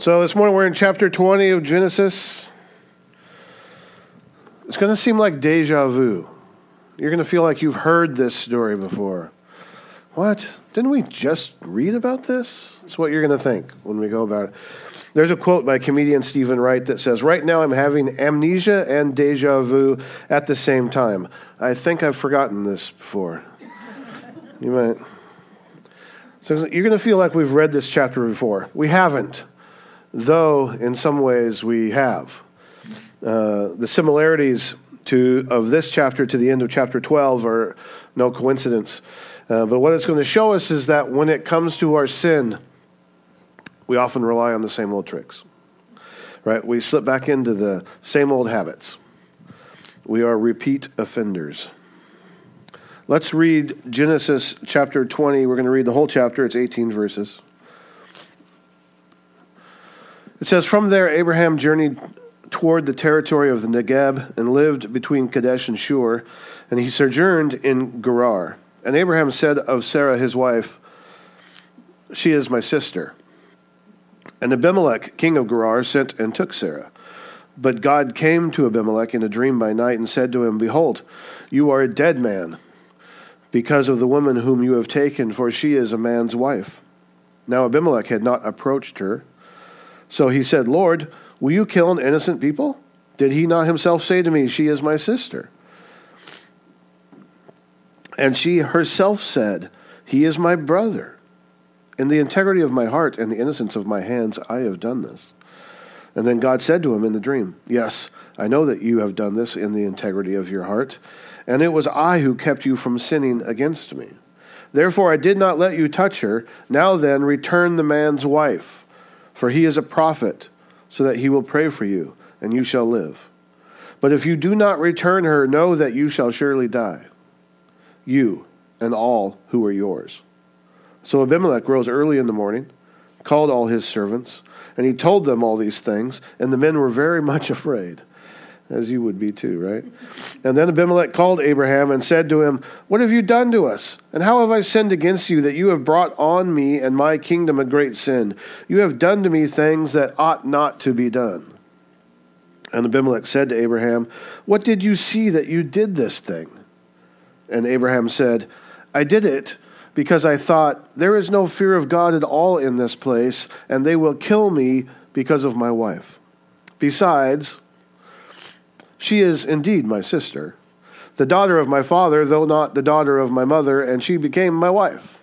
So this morning we're in chapter 20 of Genesis. It's going to seem like deja vu. You're going to feel like you've heard this story before. What? Didn't we just read about this? That's what you're going to think when we go about it. There's a quote by comedian Steven Wright that says, Right now I'm having amnesia and deja vu at the same time. I think I've forgotten this before. You might. So you're going to feel like we've read this chapter before. We haven't though in some ways we have. Uh, the similarities to, of this chapter to the end of chapter 12 are no coincidence. Uh, but what it's going to show us is that when it comes to our sin, we often rely on the same old tricks. Right? We slip back into the same old habits. We are repeat offenders. Let's read Genesis chapter 20. We're going to read the whole chapter, it's 18 verses. It says, From there, Abraham journeyed toward the territory of the Negeb and lived between Kadesh and Shur, and he sojourned in Gerar. And Abraham said of Sarah his wife, She is my sister. And Abimelech, king of Gerar, sent and took Sarah. But God came to Abimelech in a dream by night and said to him, Behold, you are a dead man, because of the woman whom you have taken, for she is a man's wife. Now Abimelech had not approached her so he said, Lord, will you kill an innocent people? Did he not himself say to me, She is my sister? And she herself said, He is my brother. In the integrity of my heart and the innocence of my hands, I have done this. And then God said to him in the dream, Yes, I know that you have done this in the integrity of your heart, and it was I who kept you from sinning against me. Therefore I did not let you touch her. Now then, return the man's wife for he is a prophet, so that he will pray for you, and you shall live. But if you do not return her, know that you shall surely die, you and all who are yours. So Abimelech rose early in the morning, called all his servants, and he told them all these things, and the men were very much afraid as you would be too, right? And then Abimelech called Abraham and said to him, What have you done to us? And how have I sinned against you that you have brought on me and my kingdom a great sin? You have done to me things that ought not to be done. And Abimelech said to Abraham, What did you see that you did this thing? And Abraham said, I did it because I thought, There is no fear of God at all in this place, and they will kill me because of my wife. Besides, she is indeed my sister, the daughter of my father, though not the daughter of my mother, and she became my wife.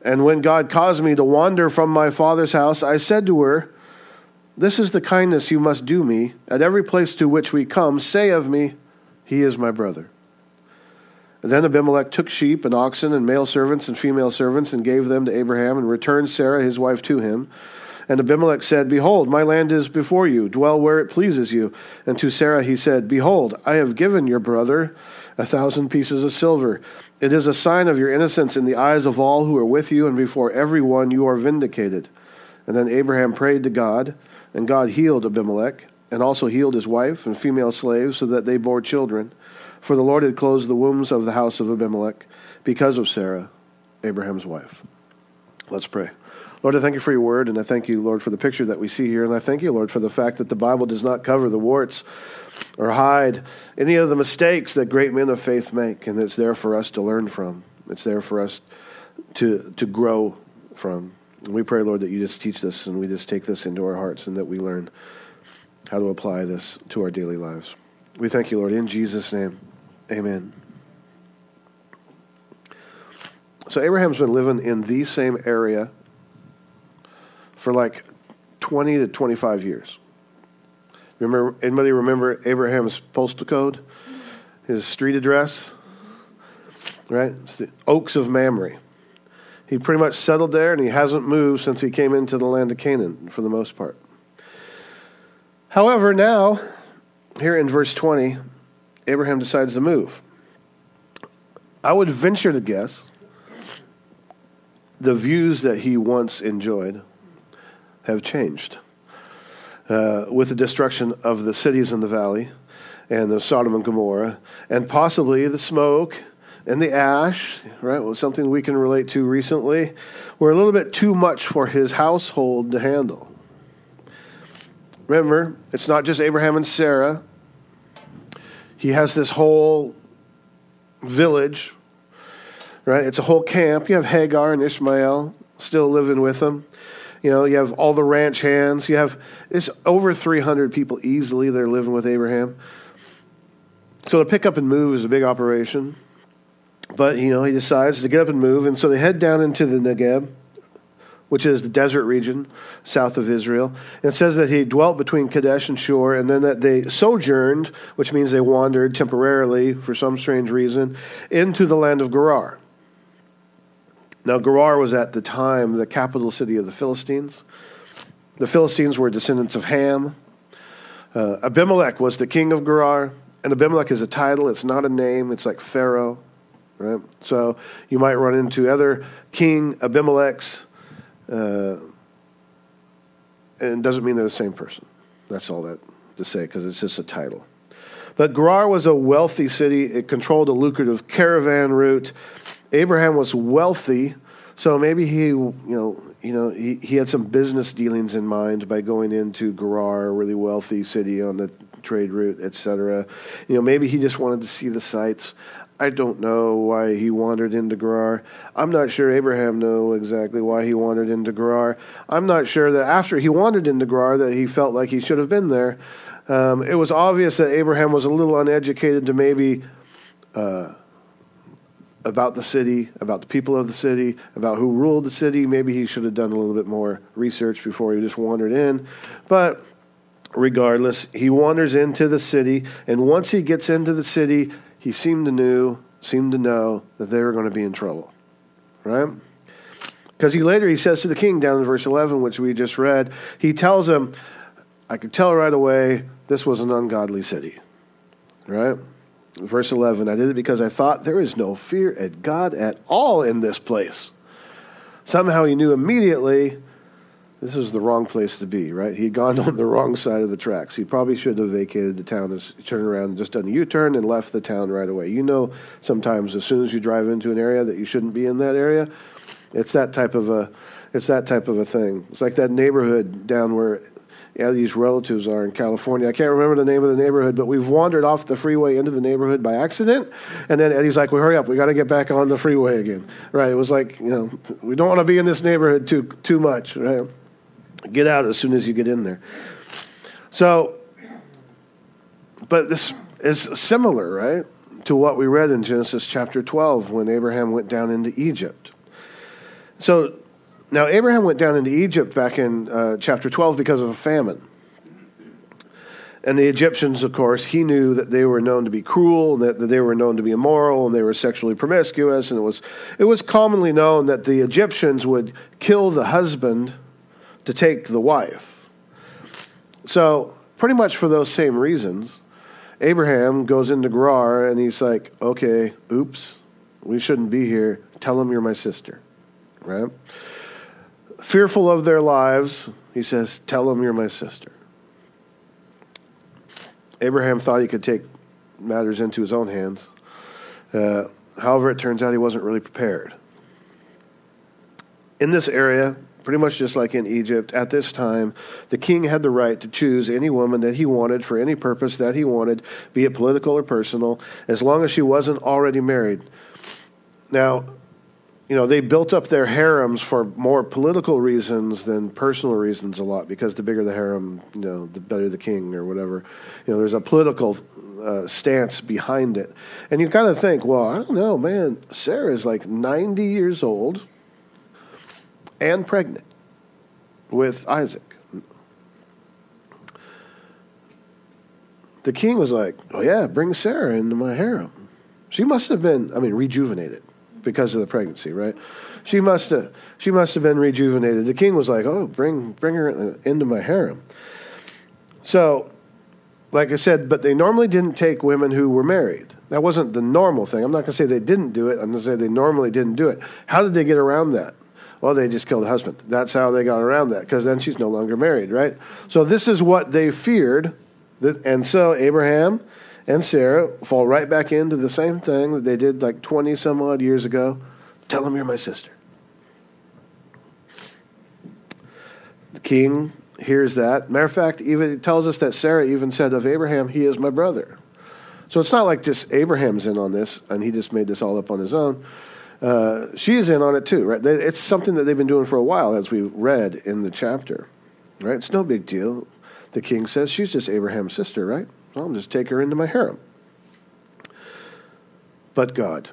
And when God caused me to wander from my father's house, I said to her, This is the kindness you must do me. At every place to which we come, say of me, He is my brother. Then Abimelech took sheep and oxen and male servants and female servants and gave them to Abraham and returned Sarah his wife to him. And Abimelech said, Behold, my land is before you. Dwell where it pleases you. And to Sarah he said, Behold, I have given your brother a thousand pieces of silver. It is a sign of your innocence in the eyes of all who are with you, and before every one you are vindicated. And then Abraham prayed to God, and God healed Abimelech, and also healed his wife and female slaves, so that they bore children. For the Lord had closed the wombs of the house of Abimelech because of Sarah, Abraham's wife. Let's pray. Lord, I thank you for your word, and I thank you, Lord, for the picture that we see here. And I thank you, Lord, for the fact that the Bible does not cover the warts or hide any of the mistakes that great men of faith make, and it's there for us to learn from. It's there for us to, to grow from. And we pray, Lord, that you just teach this and we just take this into our hearts and that we learn how to apply this to our daily lives. We thank you, Lord, in Jesus' name. Amen. So Abraham's been living in the same area for like 20 to 25 years. Remember, anybody remember Abraham's postal code? His street address? Right? It's the Oaks of Mamre. He pretty much settled there and he hasn't moved since he came into the land of Canaan for the most part. However, now, here in verse 20, Abraham decides to move. I would venture to guess the views that he once enjoyed have changed. Uh, with the destruction of the cities in the valley and the Sodom and Gomorrah, and possibly the smoke and the ash, right, was something we can relate to recently, were a little bit too much for his household to handle. Remember, it's not just Abraham and Sarah. He has this whole village, right? It's a whole camp. You have Hagar and Ishmael still living with them. You know, you have all the ranch hands. You have it's over 300 people easily that are living with Abraham. So to pick up and move is a big operation. But, you know, he decides to get up and move. And so they head down into the Negeb, which is the desert region south of Israel. And it says that he dwelt between Kadesh and Shur, and then that they sojourned, which means they wandered temporarily for some strange reason, into the land of Gerar. Now, Gerar was at the time the capital city of the Philistines. The Philistines were descendants of Ham. Uh, Abimelech was the king of Gerar, and Abimelech is a title, it's not a name, it's like Pharaoh. Right? So you might run into other King Abimelechs, uh, and it doesn't mean they're the same person. That's all that to say because it's just a title. But Gerar was a wealthy city. It controlled a lucrative caravan route. Abraham was wealthy, so maybe he, you know, you know, he, he had some business dealings in mind by going into Gerar, a really wealthy city on the trade route, etc. You know, maybe he just wanted to see the sights. I don't know why he wandered into Gerar. I'm not sure Abraham knew exactly why he wandered into Gerar. I'm not sure that after he wandered into Gerar that he felt like he should have been there. Um, it was obvious that Abraham was a little uneducated to maybe uh, about the city, about the people of the city, about who ruled the city. Maybe he should have done a little bit more research before he just wandered in. But regardless, he wanders into the city, and once he gets into the city, he seemed to knew, seemed to know that they were going to be in trouble, right? Because he later he says to the king down in verse eleven, which we just read, he tells him, "I could tell right away this was an ungodly city." Right? Verse eleven, I did it because I thought there is no fear at God at all in this place. Somehow he knew immediately this was the wrong place to be, right? He'd gone on the wrong side of the tracks. He probably should have vacated the town, turned around, and just done a U turn and left the town right away. You know, sometimes as soon as you drive into an area that you shouldn't be in that area, it's that type of a, it's that type of a thing. It's like that neighborhood down where these relatives are in California. I can't remember the name of the neighborhood, but we've wandered off the freeway into the neighborhood by accident. And then Eddie's like, well, hurry up. We got to get back on the freeway again. Right. It was like, you know, we don't want to be in this neighborhood too, too much. Right. Get out as soon as you get in there. So, but this is similar, right, to what we read in Genesis chapter 12 when Abraham went down into Egypt. So, now Abraham went down into Egypt back in uh, chapter 12 because of a famine. And the Egyptians, of course, he knew that they were known to be cruel, that, that they were known to be immoral, and they were sexually promiscuous. And it was, it was commonly known that the Egyptians would kill the husband to take the wife. So, pretty much for those same reasons, Abraham goes into Gerar and he's like, okay, oops, we shouldn't be here. Tell him you're my sister. Right? Fearful of their lives, he says, tell them you're my sister. Abraham thought he could take matters into his own hands. Uh, however, it turns out he wasn't really prepared. In this area, Pretty much just like in Egypt, at this time, the king had the right to choose any woman that he wanted for any purpose that he wanted, be it political or personal, as long as she wasn't already married. Now, you know, they built up their harems for more political reasons than personal reasons a lot because the bigger the harem, you know, the better the king or whatever. You know, there's a political uh, stance behind it. And you kind of think, well, I don't know, man, Sarah is like 90 years old and pregnant with Isaac. The king was like, Oh, yeah, bring Sarah into my harem. She must have been, I mean, rejuvenated because of the pregnancy, right? She must have, she must have been rejuvenated. The king was like, Oh, bring, bring her into my harem. So, like I said, but they normally didn't take women who were married. That wasn't the normal thing. I'm not going to say they didn't do it. I'm going to say they normally didn't do it. How did they get around that? Well, they just killed the husband. That's how they got around that, because then she's no longer married, right? So this is what they feared. And so Abraham and Sarah fall right back into the same thing that they did like 20 some odd years ago. Tell him you're my sister. The king hears that. Matter of fact, even it tells us that Sarah even said of Abraham, he is my brother. So it's not like just Abraham's in on this and he just made this all up on his own. Uh, she is in on it too, right? It's something that they've been doing for a while, as we read in the chapter, right? It's no big deal. The king says she's just Abraham's sister, right? I'll just take her into my harem. But God.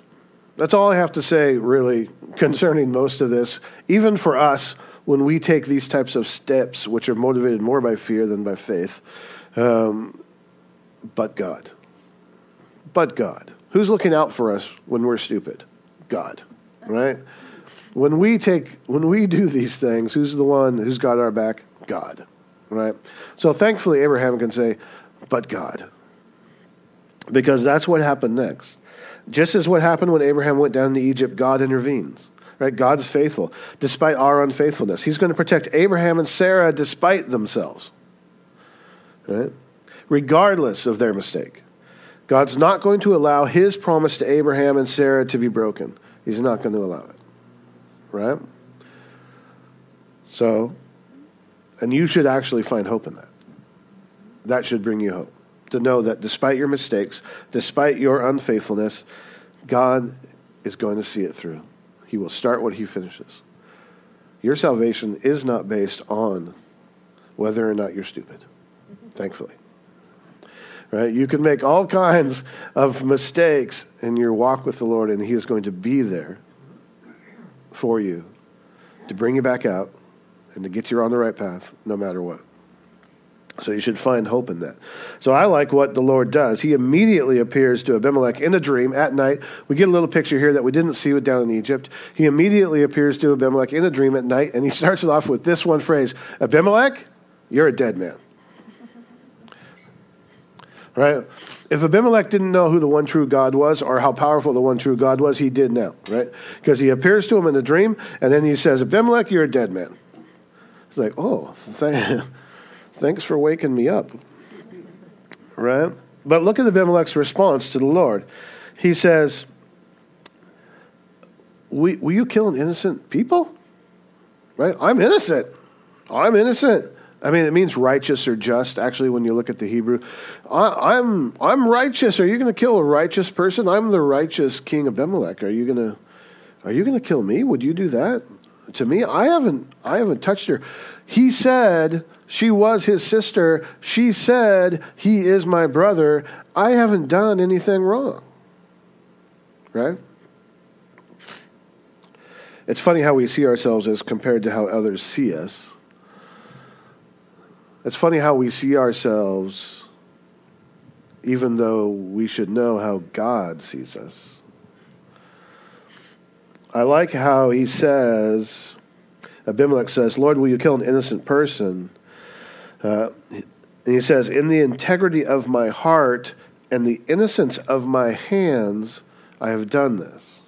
That's all I have to say, really, concerning most of this. Even for us, when we take these types of steps, which are motivated more by fear than by faith, um, but God. But God. Who's looking out for us when we're stupid? God, right? When we take, when we do these things, who's the one who's got our back? God, right? So thankfully, Abraham can say, but God. Because that's what happened next. Just as what happened when Abraham went down to Egypt, God intervenes. Right? God's faithful despite our unfaithfulness. He's going to protect Abraham and Sarah despite themselves. Right? Regardless of their mistake. God's not going to allow his promise to Abraham and Sarah to be broken. He's not going to allow it. Right? So, and you should actually find hope in that. That should bring you hope. To know that despite your mistakes, despite your unfaithfulness, God is going to see it through. He will start what he finishes. Your salvation is not based on whether or not you're stupid, thankfully. Right? You can make all kinds of mistakes in your walk with the Lord, and He is going to be there for you to bring you back out and to get you on the right path no matter what. So you should find hope in that. So I like what the Lord does. He immediately appears to Abimelech in a dream at night. We get a little picture here that we didn't see down in Egypt. He immediately appears to Abimelech in a dream at night, and he starts it off with this one phrase Abimelech, you're a dead man. Right? If Abimelech didn't know who the one true God was or how powerful the one true God was, he did now, right? Because he appears to him in a dream, and then he says, Abimelech, you're a dead man. It's like, oh, thank Thanks for waking me up. Right? But look at Abimelech's response to the Lord. He says, Will you kill an innocent people? Right? I'm innocent. I'm innocent. I mean, it means righteous or just. Actually, when you look at the Hebrew, I, am I'm, I'm righteous. Are you going to kill a righteous person? I'm the righteous king of Abimelech. Are you going to Are you going to kill me? Would you do that to me? I haven't I haven't touched her. He said, she was his sister. She said, He is my brother. I haven't done anything wrong. Right? It's funny how we see ourselves as compared to how others see us. It's funny how we see ourselves even though we should know how God sees us. I like how he says, Abimelech says, Lord, will you kill an innocent person? Uh, he says, In the integrity of my heart and the innocence of my hands, I have done this.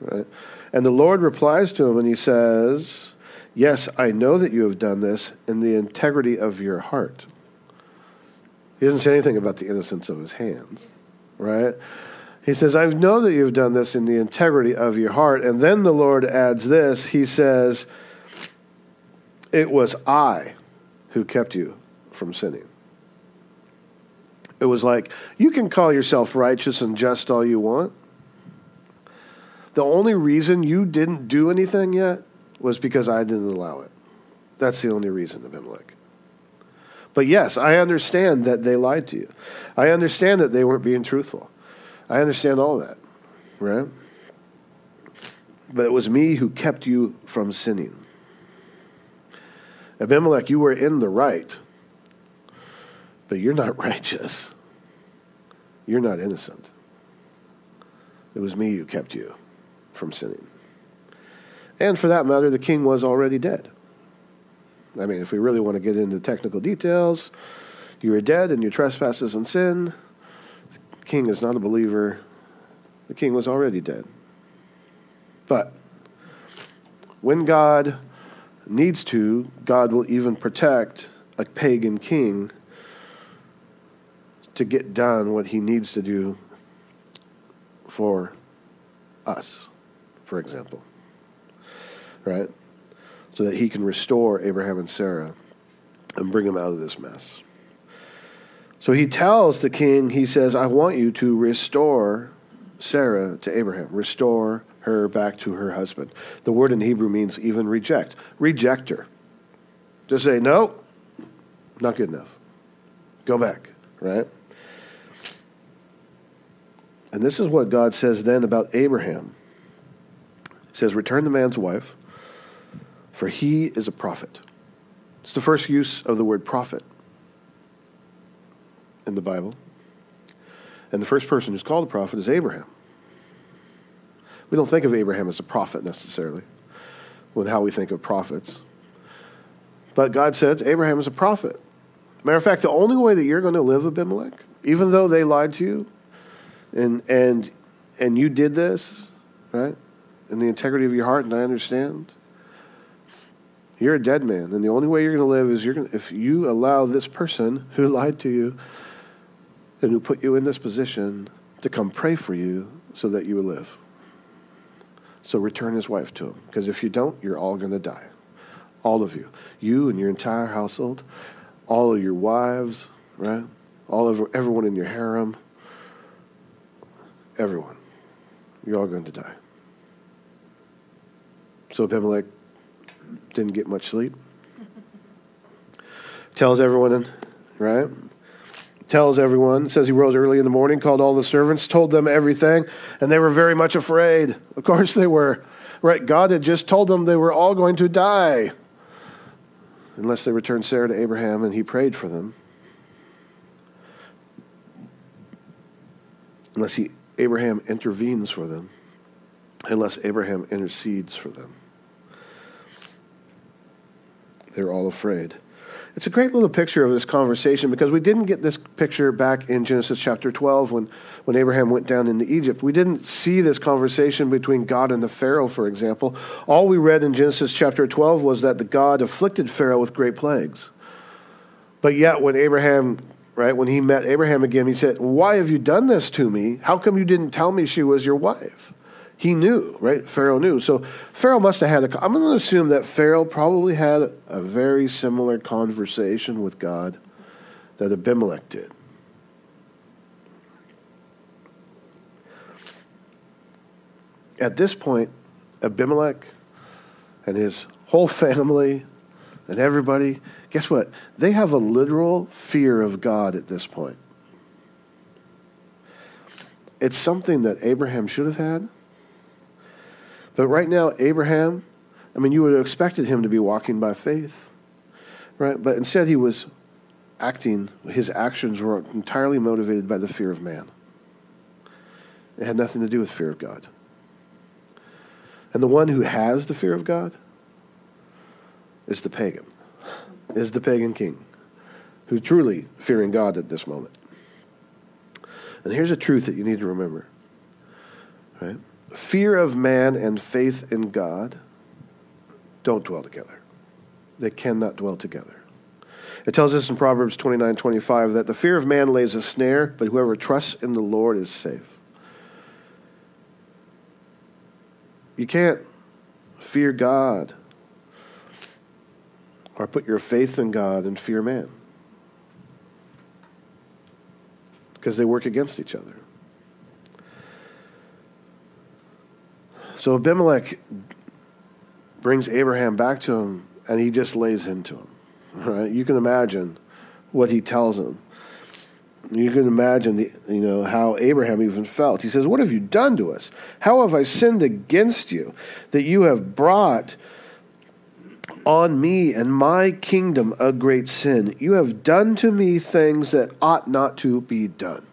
Right? And the Lord replies to him and he says, Yes, I know that you have done this in the integrity of your heart. He doesn't say anything about the innocence of his hands, right? He says, I know that you've done this in the integrity of your heart. And then the Lord adds this He says, It was I who kept you from sinning. It was like, you can call yourself righteous and just all you want. The only reason you didn't do anything yet was because I didn't allow it. That's the only reason, Abimelech. But yes, I understand that they lied to you. I understand that they weren't being truthful. I understand all that, right? But it was me who kept you from sinning. Abimelech, you were in the right, but you're not righteous. You're not innocent. It was me who kept you from sinning. And for that matter, the king was already dead. I mean, if we really want to get into technical details, you were dead in your trespasses and sin. The king is not a believer. The king was already dead. But when God needs to, God will even protect a pagan king to get done what he needs to do for us, for example. Right? So that he can restore Abraham and Sarah and bring them out of this mess. So he tells the king, he says, I want you to restore Sarah to Abraham, restore her back to her husband. The word in Hebrew means even reject. Reject her. Just say, no, not good enough. Go back, right? And this is what God says then about Abraham. He says, Return the man's wife, for he is a prophet. It's the first use of the word prophet in the Bible. And the first person who's called a prophet is Abraham. We don't think of Abraham as a prophet necessarily, with how we think of prophets. But God says Abraham is a prophet. Matter of fact, the only way that you're going to live, Abimelech, even though they lied to you, and and and you did this, right? In the integrity of your heart, and I understand. You're a dead man, and the only way you're going to live is you're going if you allow this person who lied to you and who put you in this position to come pray for you so that you will live. So return his wife to him, because if you don't, you're all going to die, all of you, you and your entire household, all of your wives, right? All of everyone in your harem everyone. You're all going to die. So Abimelech didn't get much sleep. Tells everyone, right? Tells everyone, says he rose early in the morning, called all the servants, told them everything, and they were very much afraid. Of course they were. Right? God had just told them they were all going to die unless they returned Sarah to Abraham, and he prayed for them. Unless he Abraham intervenes for them, unless Abraham intercedes for them. They're all afraid. It's a great little picture of this conversation because we didn't get this picture back in Genesis chapter 12 when, when Abraham went down into Egypt. We didn't see this conversation between God and the Pharaoh, for example. All we read in Genesis chapter 12 was that the God afflicted Pharaoh with great plagues. But yet, when Abraham right? When he met Abraham again, he said, Why have you done this to me? How come you didn't tell me she was your wife? He knew, right? Pharaoh knew. So Pharaoh must have had a. I'm going to assume that Pharaoh probably had a very similar conversation with God that Abimelech did. At this point, Abimelech and his whole family and everybody Guess what? They have a literal fear of God at this point. It's something that Abraham should have had. But right now, Abraham, I mean, you would have expected him to be walking by faith, right? But instead, he was acting, his actions were entirely motivated by the fear of man. It had nothing to do with fear of God. And the one who has the fear of God is the pagan is the pagan king who's truly fearing God at this moment. And here's a truth that you need to remember. Right? Fear of man and faith in God don't dwell together. They cannot dwell together. It tells us in Proverbs 29 25 that the fear of man lays a snare, but whoever trusts in the Lord is safe. You can't fear God or put your faith in God and fear man. Because they work against each other. So Abimelech brings Abraham back to him and he just lays into him. Right? You can imagine what he tells him. You can imagine the, you know how Abraham even felt. He says, "What have you done to us? How have I sinned against you that you have brought on me and my kingdom a great sin. You have done to me things that ought not to be done.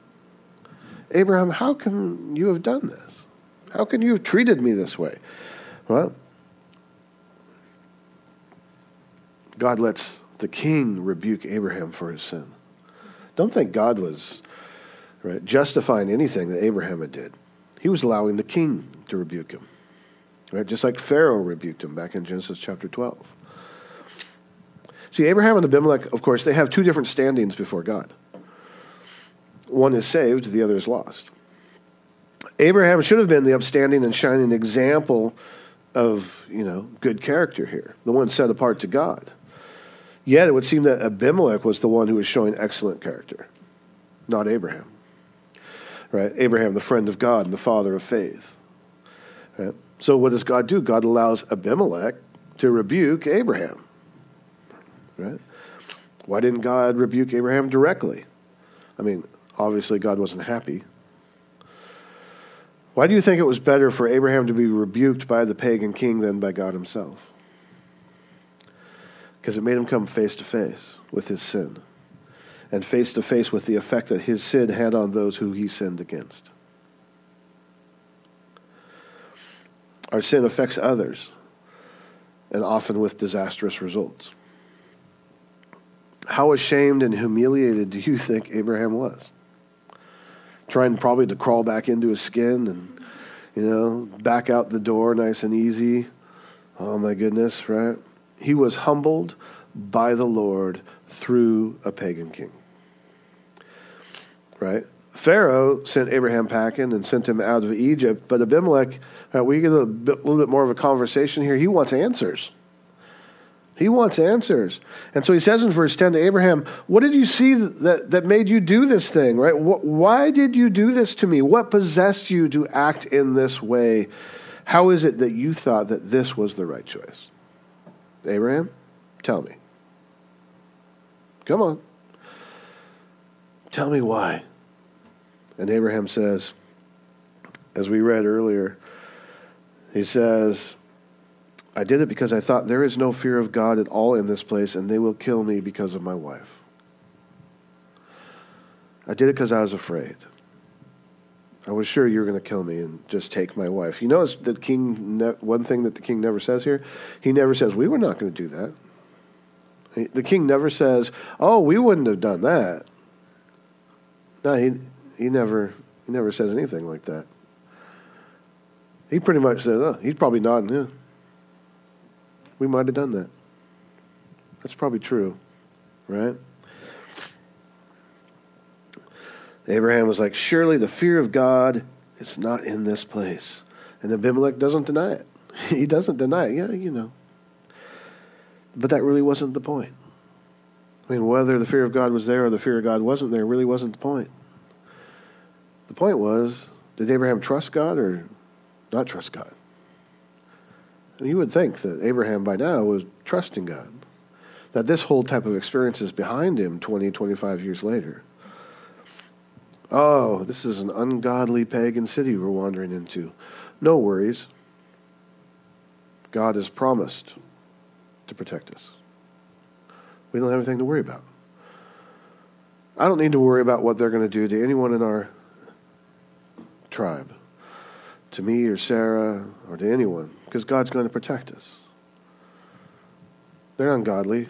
Abraham, how can you have done this? How can you have treated me this way? Well, God lets the king rebuke Abraham for his sin. Don't think God was right, justifying anything that Abraham had did. He was allowing the king to rebuke him. Right? Just like Pharaoh rebuked him back in Genesis chapter 12. See, Abraham and Abimelech, of course, they have two different standings before God. One is saved, the other is lost. Abraham should have been the upstanding and shining example of, you know, good character here, the one set apart to God. Yet it would seem that Abimelech was the one who was showing excellent character, not Abraham. Right? Abraham, the friend of God and the father of faith. Right? So what does God do? God allows Abimelech to rebuke Abraham. Right? Why didn't God rebuke Abraham directly? I mean, obviously God wasn't happy. Why do you think it was better for Abraham to be rebuked by the pagan king than by God himself? Because it made him come face to face with his sin and face to face with the effect that his sin had on those who he sinned against. Our sin affects others, and often with disastrous results. How ashamed and humiliated do you think Abraham was? Trying probably to crawl back into his skin and, you know, back out the door nice and easy. Oh my goodness, right? He was humbled by the Lord through a pagan king. Right? Pharaoh sent Abraham packing and sent him out of Egypt, but Abimelech, right, we get a bit, little bit more of a conversation here. He wants answers. He wants answers. And so he says in verse 10 to Abraham, What did you see that, that made you do this thing, right? Why did you do this to me? What possessed you to act in this way? How is it that you thought that this was the right choice? Abraham, tell me. Come on. Tell me why. And Abraham says, as we read earlier, he says, I did it because I thought there is no fear of God at all in this place, and they will kill me because of my wife. I did it because I was afraid. I was sure you were going to kill me and just take my wife. You notice the king, one thing that the king never says here? He never says, We were not going to do that. The king never says, "Oh, we wouldn't have done that." No, he he never he never says anything like that. He pretty much says, "Oh, he's probably nodding. Yeah, we might have done that." That's probably true, right? Abraham was like, "Surely the fear of God is not in this place," and Abimelech doesn't deny it. He doesn't deny it. Yeah, you know. But that really wasn't the point. I mean, whether the fear of God was there or the fear of God wasn't there really wasn't the point. The point was, did Abraham trust God or not trust God? You would think that Abraham by now was trusting God, that this whole type of experience is behind him 20, 25 years later. Oh, this is an ungodly pagan city we're wandering into. No worries. God has promised to protect us. We don't have anything to worry about. I don't need to worry about what they're going to do to anyone in our tribe, to me or Sarah or to anyone, because God's going to protect us. They're ungodly.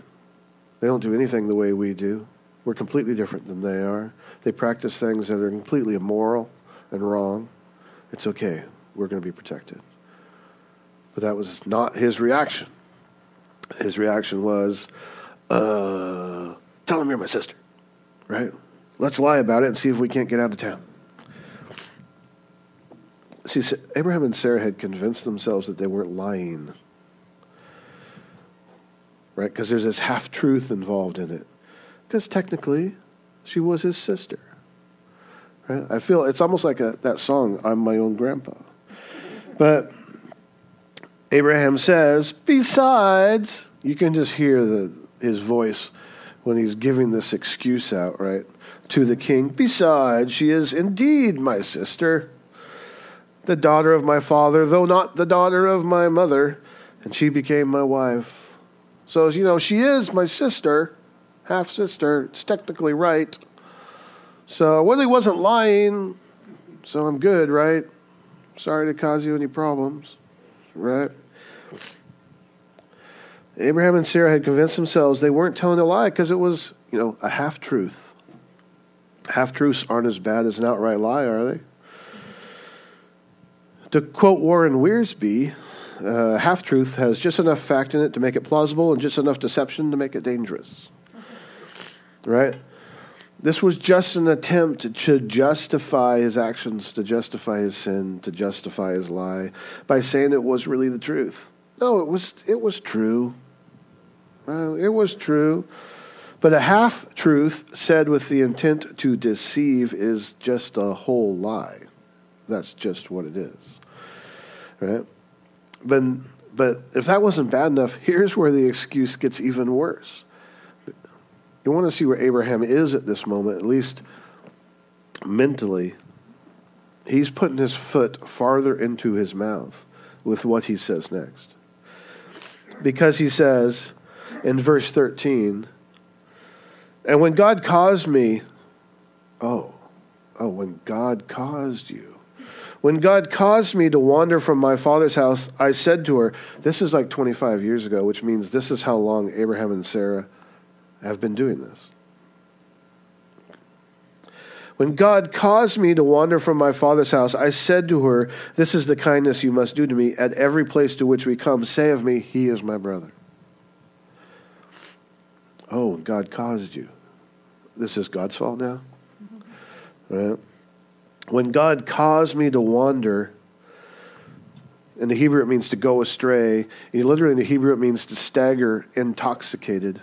They don't do anything the way we do. We're completely different than they are. They practice things that are completely immoral and wrong. It's okay. We're going to be protected. But that was not his reaction his reaction was, uh, tell him you're my sister, right? Let's lie about it and see if we can't get out of town. See, Abraham and Sarah had convinced themselves that they weren't lying, right? Because there's this half truth involved in it. Because technically, she was his sister, right? I feel it's almost like a, that song, I'm my own grandpa. But Abraham says, besides, you can just hear the, his voice when he's giving this excuse out, right, to the king. Besides, she is indeed my sister, the daughter of my father, though not the daughter of my mother, and she became my wife. So, you know, she is my sister, half sister. It's technically right. So, Willie wasn't lying, so I'm good, right? Sorry to cause you any problems right? Abraham and Sarah had convinced themselves they weren't telling a lie because it was, you know, a half truth. Half truths aren't as bad as an outright lie, are they? To quote Warren Wiersbe, uh, half truth has just enough fact in it to make it plausible and just enough deception to make it dangerous. Right? This was just an attempt to justify his actions, to justify his sin, to justify his lie by saying it was really the truth. No, it was it was true. it was true. But a half truth said with the intent to deceive is just a whole lie. That's just what it is. Right? But, but if that wasn't bad enough, here's where the excuse gets even worse. You want to see where Abraham is at this moment, at least mentally. He's putting his foot farther into his mouth with what he says next. Because he says in verse 13, and when God caused me, oh, oh, when God caused you. When God caused me to wander from my father's house, I said to her, This is like 25 years ago, which means this is how long Abraham and Sarah have been doing this. When God caused me to wander from my father's house, I said to her, This is the kindness you must do to me. At every place to which we come, say of me, He is my brother. Oh, God caused you this is God's fault now? Right? When God caused me to wander, in the Hebrew it means to go astray. And literally in the Hebrew it means to stagger, intoxicated.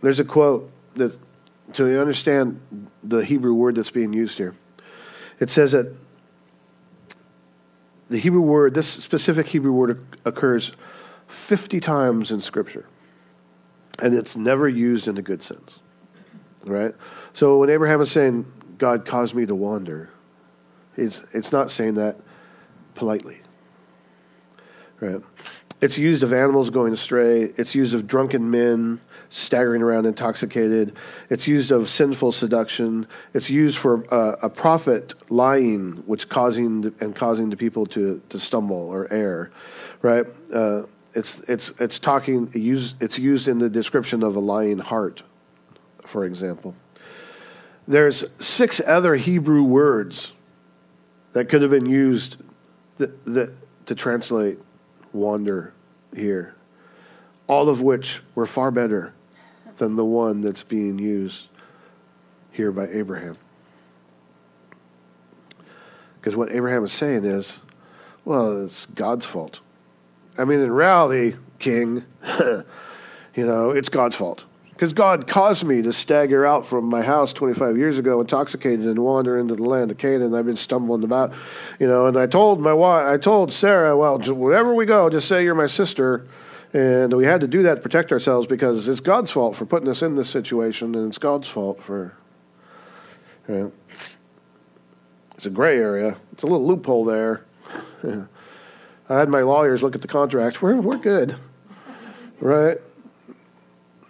There's a quote that to understand the Hebrew word that's being used here. It says that the Hebrew word, this specific Hebrew word occurs 50 times in Scripture and it's never used in a good sense. Right? So when Abraham is saying, God caused me to wander, it's, it's not saying that politely. Right? It's used of animals going astray. It's used of drunken men staggering around intoxicated. It's used of sinful seduction. It's used for uh, a prophet lying, which causing the, and causing the people to, to stumble or err. Right? Uh, it's it's it's talking it's used in the description of a lying heart, for example. There's six other Hebrew words that could have been used that, that, to translate wander here, all of which were far better than the one that's being used here by Abraham. Because what Abraham is saying is, well, it's God's fault. I mean, in reality, King, you know, it's God's fault. Because God caused me to stagger out from my house 25 years ago, intoxicated, and wander into the land of Canaan. I've been stumbling about, you know. And I told my wife, I told Sarah, well, wherever we go, just say you're my sister. And we had to do that to protect ourselves because it's God's fault for putting us in this situation, and it's God's fault for. You know, it's a gray area. It's a little loophole there. I had my lawyers look at the contract. We're, we're good. Right?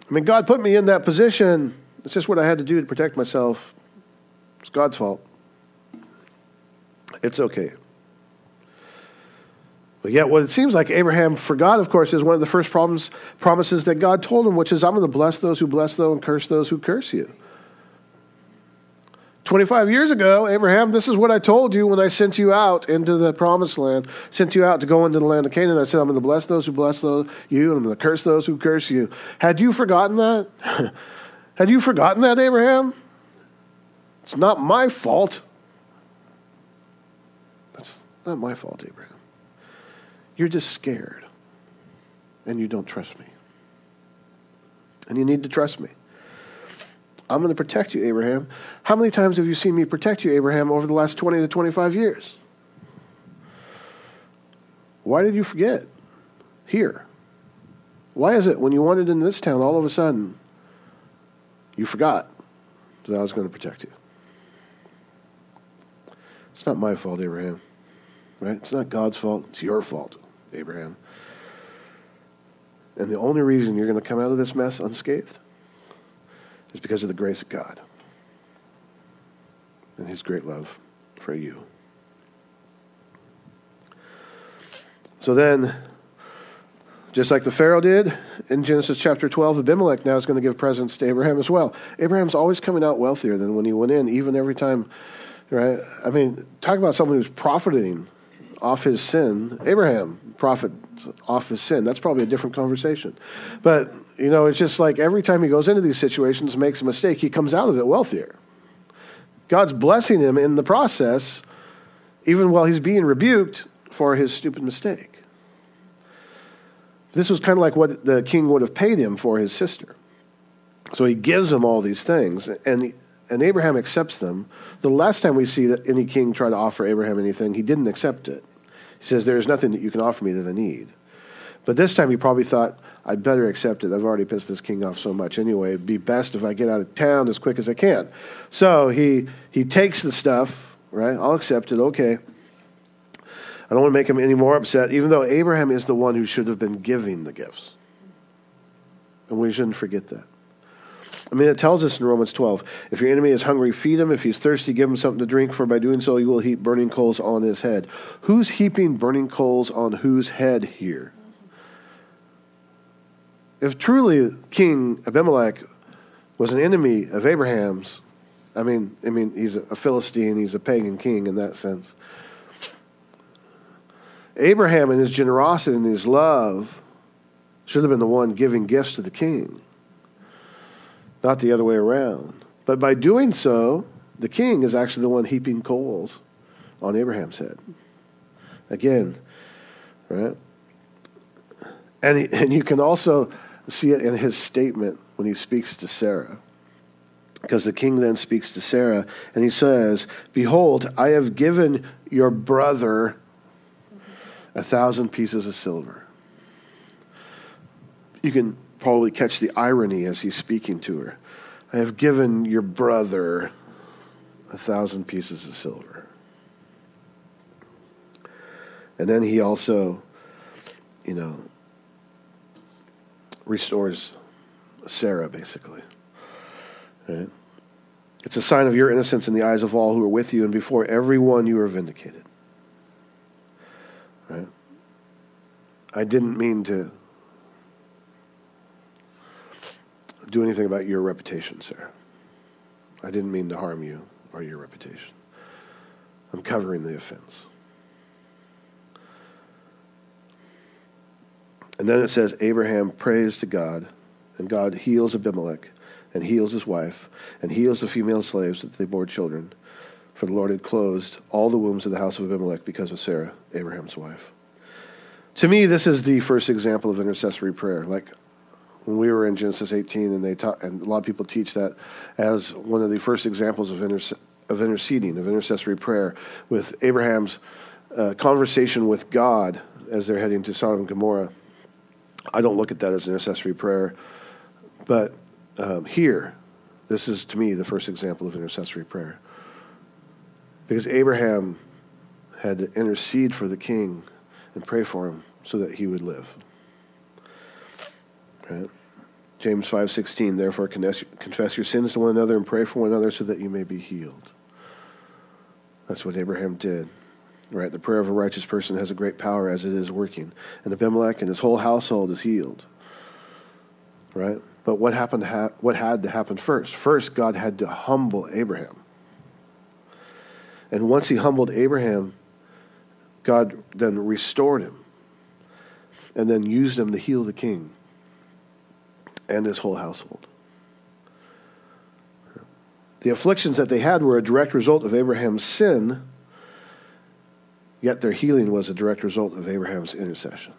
I mean, God put me in that position. It's just what I had to do to protect myself. It's God's fault. It's okay. But yet, what it seems like Abraham forgot, of course, is one of the first problems, promises that God told him, which is, I'm going to bless those who bless those and curse those who curse you. 25 years ago, Abraham, this is what I told you when I sent you out into the promised land, sent you out to go into the land of Canaan. I said, I'm going to bless those who bless those, you, and I'm going to curse those who curse you. Had you forgotten that? Had you forgotten that, Abraham? It's not my fault. That's not my fault, Abraham. You're just scared, and you don't trust me. And you need to trust me. I'm going to protect you, Abraham. How many times have you seen me protect you, Abraham, over the last 20 to 25 years? Why did you forget? Here. Why is it when you wanted in this town, all of a sudden, you forgot that I was going to protect you? It's not my fault, Abraham. Right? It's not God's fault. It's your fault, Abraham. And the only reason you're going to come out of this mess unscathed is because of the grace of God and his great love for you. So then, just like the Pharaoh did in Genesis chapter 12, Abimelech now is going to give presents to Abraham as well. Abraham's always coming out wealthier than when he went in, even every time, right? I mean, talk about someone who's profiting off his sin. Abraham profit off his sin. That's probably a different conversation. But you know, it's just like every time he goes into these situations, makes a mistake, he comes out of it wealthier. God's blessing him in the process, even while he's being rebuked for his stupid mistake. This was kind of like what the king would have paid him for his sister. So he gives him all these things, and, and Abraham accepts them. The last time we see that any king try to offer Abraham anything, he didn't accept it. He says, There is nothing that you can offer me that I need. But this time he probably thought, I'd better accept it. I've already pissed this king off so much anyway. It'd be best if I get out of town as quick as I can. So he, he takes the stuff, right? I'll accept it, okay. I don't want to make him any more upset, even though Abraham is the one who should have been giving the gifts. And we shouldn't forget that. I mean, it tells us in Romans 12 if your enemy is hungry, feed him. If he's thirsty, give him something to drink, for by doing so, you will heap burning coals on his head. Who's heaping burning coals on whose head here? If truly King Abimelech was an enemy of Abraham's, I mean, I mean, he's a Philistine, he's a pagan king in that sense. Abraham, in his generosity and his love, should have been the one giving gifts to the king not the other way around. But by doing so, the king is actually the one heaping coals on Abraham's head. Again, right? And, and you can also see it in his statement when he speaks to Sarah. Because the king then speaks to Sarah and he says, Behold, I have given your brother a thousand pieces of silver. You can probably catch the irony as he's speaking to her. I have given your brother a thousand pieces of silver. And then he also, you know, restores Sarah, basically. Right? It's a sign of your innocence in the eyes of all who are with you, and before everyone you are vindicated. Right? I didn't mean to do anything about your reputation, Sarah. I didn't mean to harm you or your reputation. I'm covering the offense. And then it says Abraham prays to God, and God heals Abimelech, and heals his wife, and heals the female slaves that they bore children. For the Lord had closed all the wombs of the house of Abimelech because of Sarah, Abraham's wife. To me, this is the first example of intercessory prayer. Like, when we were in Genesis 18, and they taught, and a lot of people teach that as one of the first examples of, of interceding, of intercessory prayer, with Abraham's uh, conversation with God as they're heading to Sodom and Gomorrah. I don't look at that as an intercessory prayer, but um, here, this is to me the first example of intercessory prayer. Because Abraham had to intercede for the king and pray for him so that he would live. Right? James 5:16 Therefore confess your sins to one another and pray for one another so that you may be healed. That's what Abraham did. Right? The prayer of a righteous person has a great power as it is working. And Abimelech and his whole household is healed. Right? But what happened ha- what had to happen first? First God had to humble Abraham. And once he humbled Abraham, God then restored him and then used him to heal the king and his whole household. The afflictions that they had were a direct result of Abraham's sin, yet their healing was a direct result of Abraham's intercession.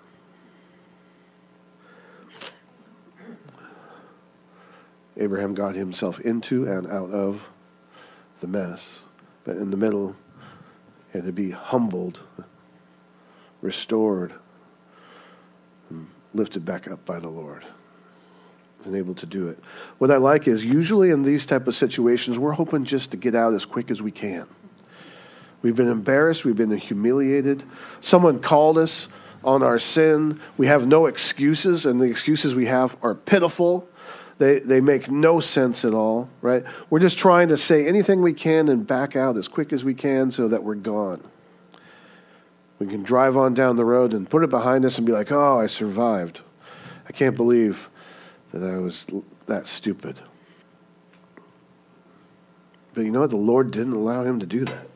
Abraham got himself into and out of the mess, but in the middle, he had to be humbled, restored, lifted back up by the Lord and able to do it. What I like is usually in these type of situations, we're hoping just to get out as quick as we can. We've been embarrassed, we've been humiliated. Someone called us on our sin. We have no excuses, and the excuses we have are pitiful. They, they make no sense at all, right? We're just trying to say anything we can and back out as quick as we can so that we're gone. We can drive on down the road and put it behind us and be like, oh, I survived. I can't believe that I was that stupid. But you know what? The Lord didn't allow him to do that.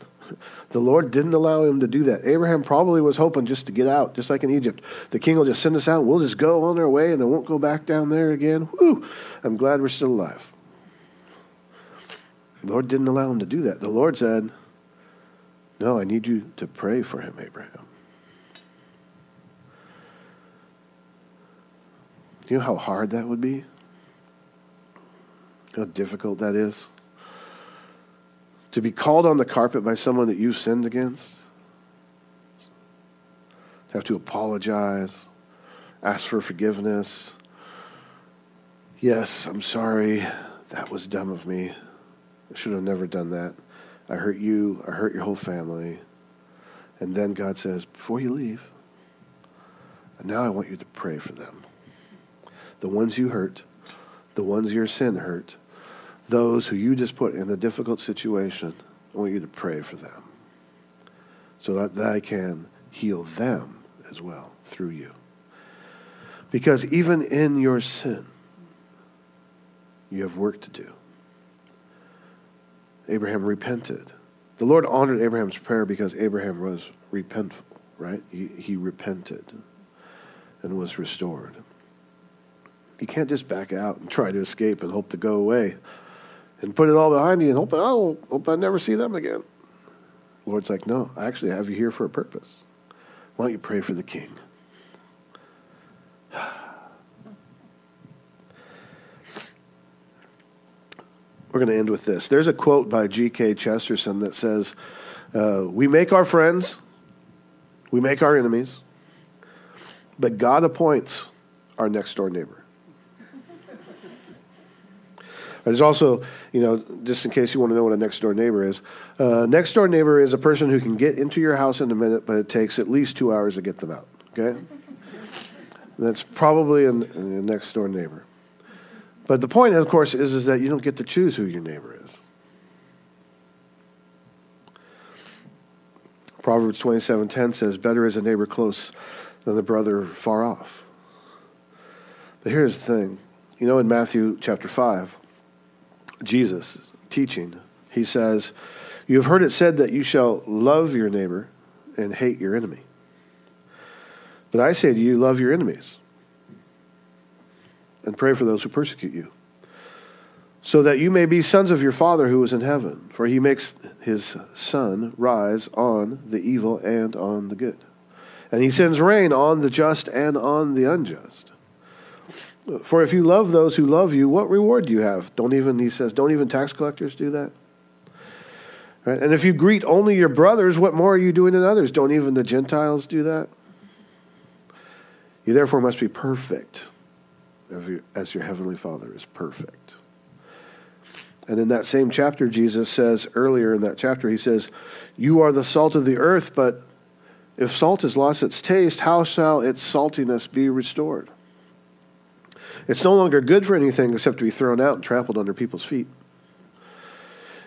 The Lord didn't allow him to do that. Abraham probably was hoping just to get out, just like in Egypt. The king will just send us out, we'll just go on our way, and I won't go back down there again. Whew, I'm glad we're still alive. The Lord didn't allow him to do that. The Lord said, No, I need you to pray for him, Abraham. You know how hard that would be? How difficult that is? To be called on the carpet by someone that you've sinned against? To have to apologize, ask for forgiveness. Yes, I'm sorry. That was dumb of me. I should have never done that. I hurt you. I hurt your whole family. And then God says, before you leave, now I want you to pray for them. The ones you hurt, the ones your sin hurt, those who you just put in a difficult situation, I want you to pray for them so that I can heal them as well through you. Because even in your sin, you have work to do. Abraham repented. The Lord honored Abraham's prayer because Abraham was repentful, right? He, he repented and was restored. You can't just back out and try to escape and hope to go away and put it all behind you and hope, oh, hope I never see them again. The Lord's like, no, I actually have you here for a purpose. Why don't you pray for the king? We're going to end with this. There's a quote by G.K. Chesterton that says, uh, We make our friends, we make our enemies, but God appoints our next door neighbor. There's also, you know, just in case you want to know what a next door neighbor is, uh, next door neighbor is a person who can get into your house in a minute, but it takes at least two hours to get them out. Okay, that's probably a, a next door neighbor. But the point, of course, is, is that you don't get to choose who your neighbor is. Proverbs 27:10 says, "Better is a neighbor close than the brother far off." But here's the thing. You know in Matthew chapter 5, Jesus teaching, he says, "You have heard it said that you shall love your neighbor and hate your enemy. But I say to you, love your enemies and pray for those who persecute you, so that you may be sons of your Father who is in heaven, for he makes his sun rise on the evil and on the good. And he sends rain on the just and on the unjust. For if you love those who love you, what reward do you have? Don't even, he says, don't even tax collectors do that? Right? And if you greet only your brothers, what more are you doing than others? Don't even the Gentiles do that? You therefore must be perfect as your heavenly Father is perfect. And in that same chapter, Jesus says, earlier in that chapter, he says, You are the salt of the earth, but if salt has lost its taste, how shall its saltiness be restored? It's no longer good for anything except to be thrown out and trampled under people's feet.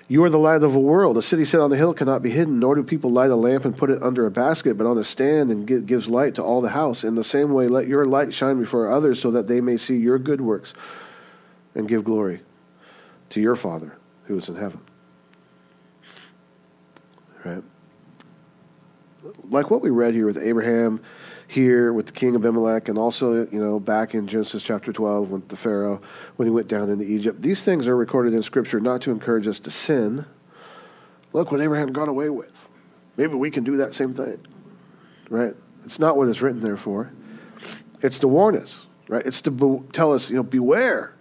You are the light of the world. A city set on a hill cannot be hidden, nor do people light a lamp and put it under a basket, but on a stand and gives light to all the house. In the same way, let your light shine before others so that they may see your good works and give glory to your Father who is in heaven. Right? Like what we read here with Abraham here with the king Abimelech, and also, you know, back in Genesis chapter 12 with the Pharaoh when he went down into Egypt. These things are recorded in Scripture not to encourage us to sin. Look what Abraham got away with. Maybe we can do that same thing, right? It's not what it's written there for. It's to warn us, right? It's to be- tell us, you know, beware.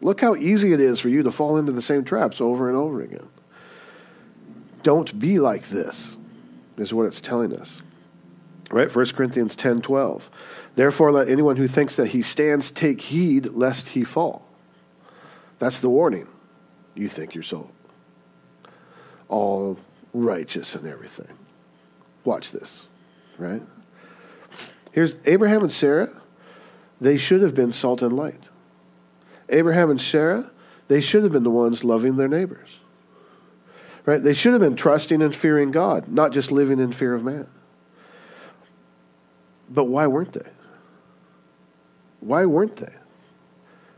Look how easy it is for you to fall into the same traps over and over again. Don't be like this, is what it's telling us. Right? 1 Corinthians 10 12. Therefore, let anyone who thinks that he stands take heed lest he fall. That's the warning. You think you're so all righteous and everything. Watch this, right? Here's Abraham and Sarah. They should have been salt and light. Abraham and Sarah, they should have been the ones loving their neighbors. Right? They should have been trusting and fearing God, not just living in fear of man. But why weren't they? Why weren't they?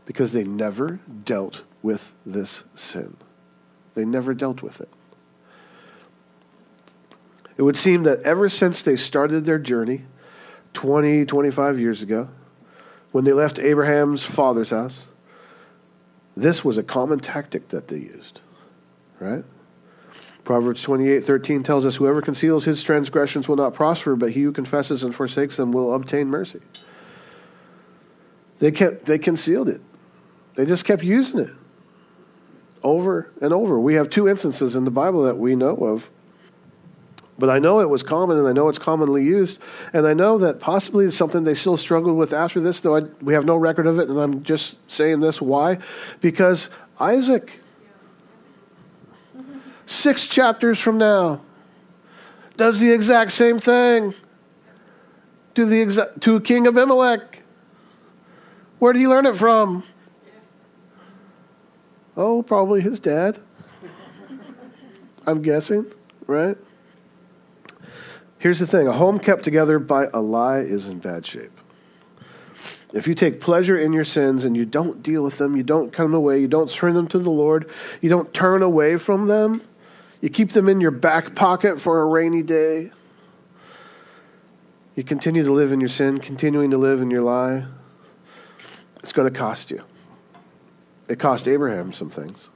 Because they never dealt with this sin. They never dealt with it. It would seem that ever since they started their journey 20, 25 years ago, when they left Abraham's father's house, this was a common tactic that they used, right? Proverbs 28:13 tells us, Whoever conceals his transgressions will not prosper, but he who confesses and forsakes them will obtain mercy. They, kept, they concealed it, they just kept using it over and over. We have two instances in the Bible that we know of. But I know it was common, and I know it's commonly used, and I know that possibly it's something they still struggled with after this, though I, we have no record of it, and I'm just saying this. Why? Because Isaac, six chapters from now, does the exact same thing to, the exa- to King Abimelech. Where did he learn it from? Oh, probably his dad. I'm guessing, right? Here's the thing a home kept together by a lie is in bad shape. If you take pleasure in your sins and you don't deal with them, you don't come away, you don't surrender them to the Lord, you don't turn away from them, you keep them in your back pocket for a rainy day, you continue to live in your sin, continuing to live in your lie, it's going to cost you. It cost Abraham some things.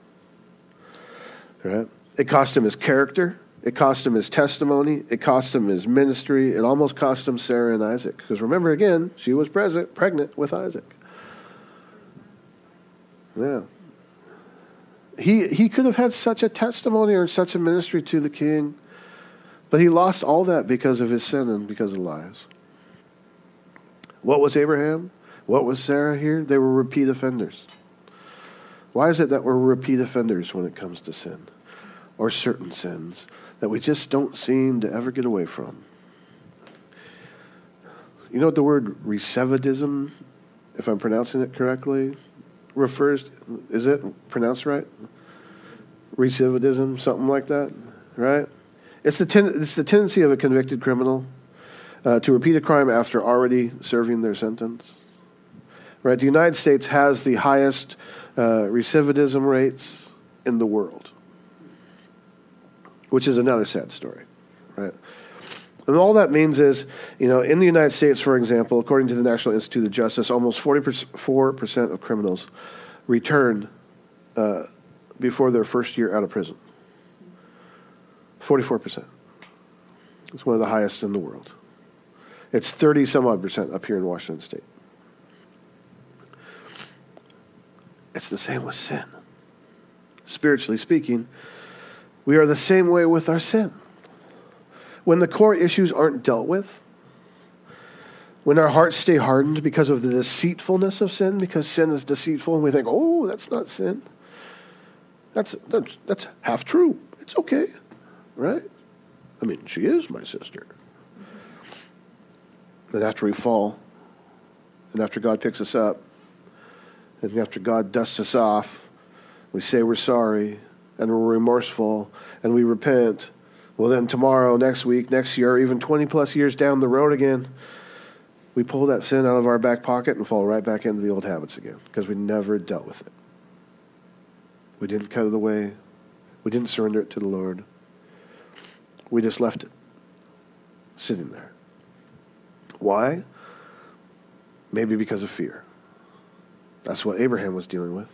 Right? It cost him his character. It cost him his testimony. It cost him his ministry. It almost cost him Sarah and Isaac. Because remember, again, she was present, pregnant with Isaac. Yeah. He, he could have had such a testimony or such a ministry to the king, but he lost all that because of his sin and because of lies. What was Abraham? What was Sarah here? They were repeat offenders. Why is it that we're repeat offenders when it comes to sin or certain sins that we just don't seem to ever get away from? You know what the word recidivism, if I'm pronouncing it correctly, refers is it pronounced right? Recidivism, something like that, right? It's the, ten, it's the tendency of a convicted criminal uh, to repeat a crime after already serving their sentence. Right? The United States has the highest uh, recidivism rates in the world, which is another sad story, right? And all that means is, you know, in the United States, for example, according to the National Institute of Justice, almost 44% of criminals return uh, before their first year out of prison. 44%. It's one of the highest in the world. It's 30 some odd percent up here in Washington State. It's the same with sin. Spiritually speaking, we are the same way with our sin. When the core issues aren't dealt with, when our hearts stay hardened because of the deceitfulness of sin, because sin is deceitful, and we think, oh, that's not sin. That's, that's, that's half true. It's okay, right? I mean, she is my sister. Then after we fall, and after God picks us up, and after God dusts us off, we say we're sorry and we're remorseful and we repent. Well, then tomorrow, next week, next year, even 20 plus years down the road again, we pull that sin out of our back pocket and fall right back into the old habits again because we never dealt with it. We didn't cut it away. We didn't surrender it to the Lord. We just left it sitting there. Why? Maybe because of fear. That's what Abraham was dealing with.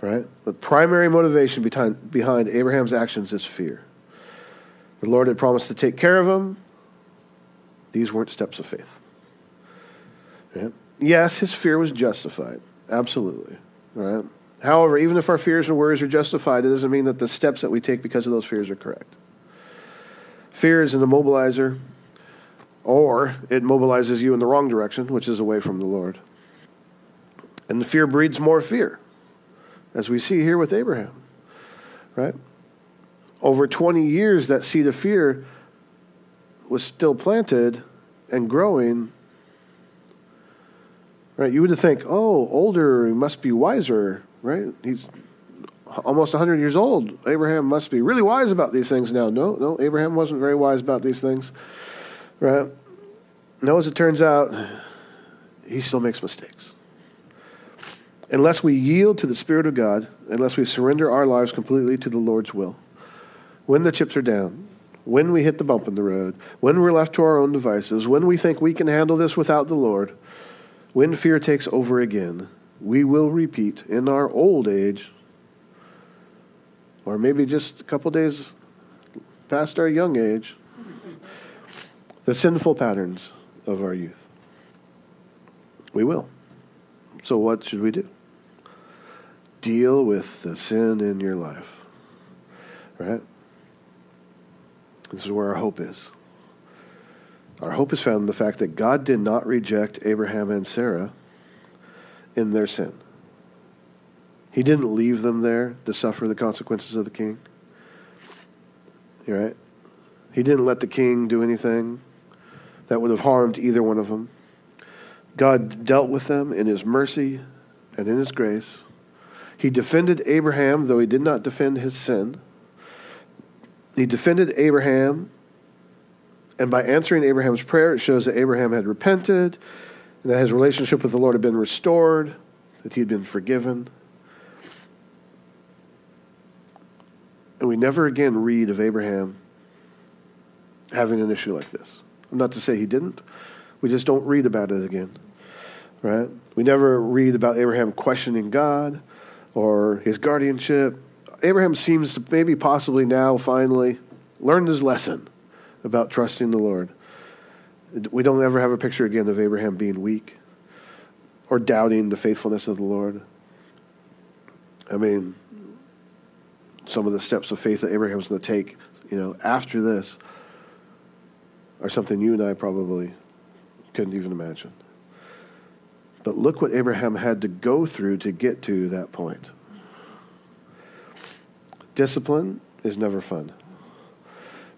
Right? The primary motivation behind, behind Abraham's actions is fear. The Lord had promised to take care of him. These weren't steps of faith. Right? Yes, his fear was justified. Absolutely. Right? However, even if our fears and worries are justified, it doesn't mean that the steps that we take because of those fears are correct. Fear is an immobilizer, or it mobilizes you in the wrong direction, which is away from the Lord. And the fear breeds more fear, as we see here with Abraham. Right? Over 20 years, that seed of fear was still planted and growing. Right? You would think, oh, older, he must be wiser, right? He's almost 100 years old. Abraham must be really wise about these things now. No, no, Abraham wasn't very wise about these things. Right? No, as it turns out, he still makes mistakes unless we yield to the Spirit of God, unless we surrender our lives completely to the Lord's will, when the chips are down, when we hit the bump in the road, when we're left to our own devices, when we think we can handle this without the Lord, when fear takes over again, we will repeat in our old age, or maybe just a couple days past our young age, the sinful patterns of our youth. We will. So, what should we do? Deal with the sin in your life. Right? This is where our hope is. Our hope is found in the fact that God did not reject Abraham and Sarah in their sin. He didn't leave them there to suffer the consequences of the king. Right? He didn't let the king do anything that would have harmed either one of them. God dealt with them in his mercy and in his grace. He defended Abraham, though he did not defend his sin. He defended Abraham, and by answering Abraham's prayer, it shows that Abraham had repented, and that his relationship with the Lord had been restored, that he had been forgiven. And we never again read of Abraham having an issue like this. Not to say he didn't, we just don't read about it again. Right? We never read about Abraham questioning God or his guardianship. Abraham seems to maybe possibly now finally learned his lesson about trusting the Lord. We don't ever have a picture again of Abraham being weak or doubting the faithfulness of the Lord. I mean, some of the steps of faith that Abraham's going to take, you know, after this are something you and I probably couldn't even imagine. But look what Abraham had to go through to get to that point. Discipline is never fun,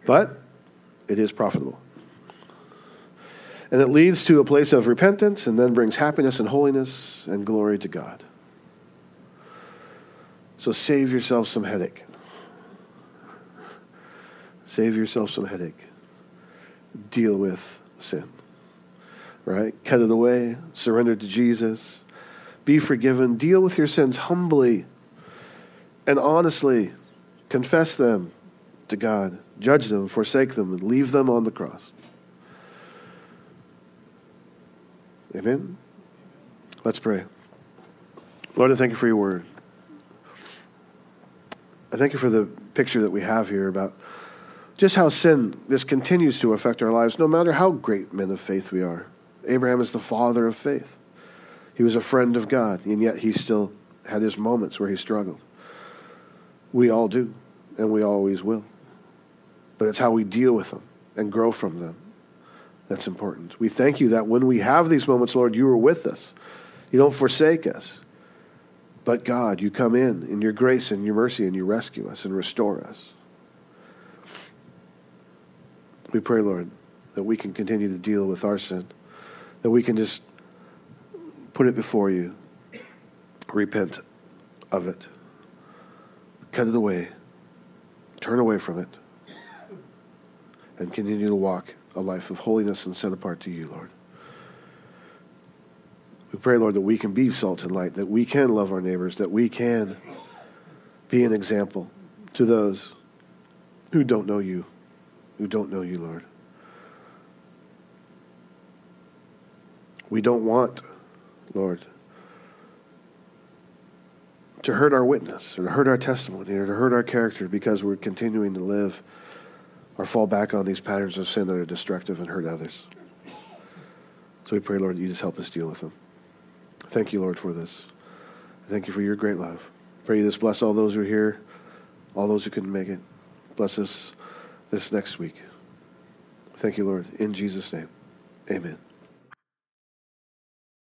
but it is profitable. And it leads to a place of repentance and then brings happiness and holiness and glory to God. So save yourself some headache. Save yourself some headache. Deal with sin right? Cut it away, surrender to Jesus, be forgiven, deal with your sins humbly and honestly, confess them to God, judge them, forsake them, and leave them on the cross. Amen? Let's pray. Lord, I thank you for your word. I thank you for the picture that we have here about just how sin this continues to affect our lives, no matter how great men of faith we are. Abraham is the father of faith. He was a friend of God, and yet he still had his moments where he struggled. We all do, and we always will. But it's how we deal with them and grow from them that's important. We thank you that when we have these moments, Lord, you are with us. You don't forsake us. But God, you come in in your grace and your mercy and you rescue us and restore us. We pray, Lord, that we can continue to deal with our sin that we can just put it before you, repent of it, cut it away, turn away from it, and continue to walk a life of holiness and set apart to you, Lord. We pray, Lord, that we can be salt and light, that we can love our neighbors, that we can be an example to those who don't know you, who don't know you, Lord. We don't want, Lord, to hurt our witness or to hurt our testimony or to hurt our character because we're continuing to live or fall back on these patterns of sin that are destructive and hurt others. So we pray, Lord, you just help us deal with them. Thank you, Lord, for this. Thank you for your great love. Pray you this bless all those who are here, all those who couldn't make it. Bless us this next week. Thank you, Lord. In Jesus' name, amen.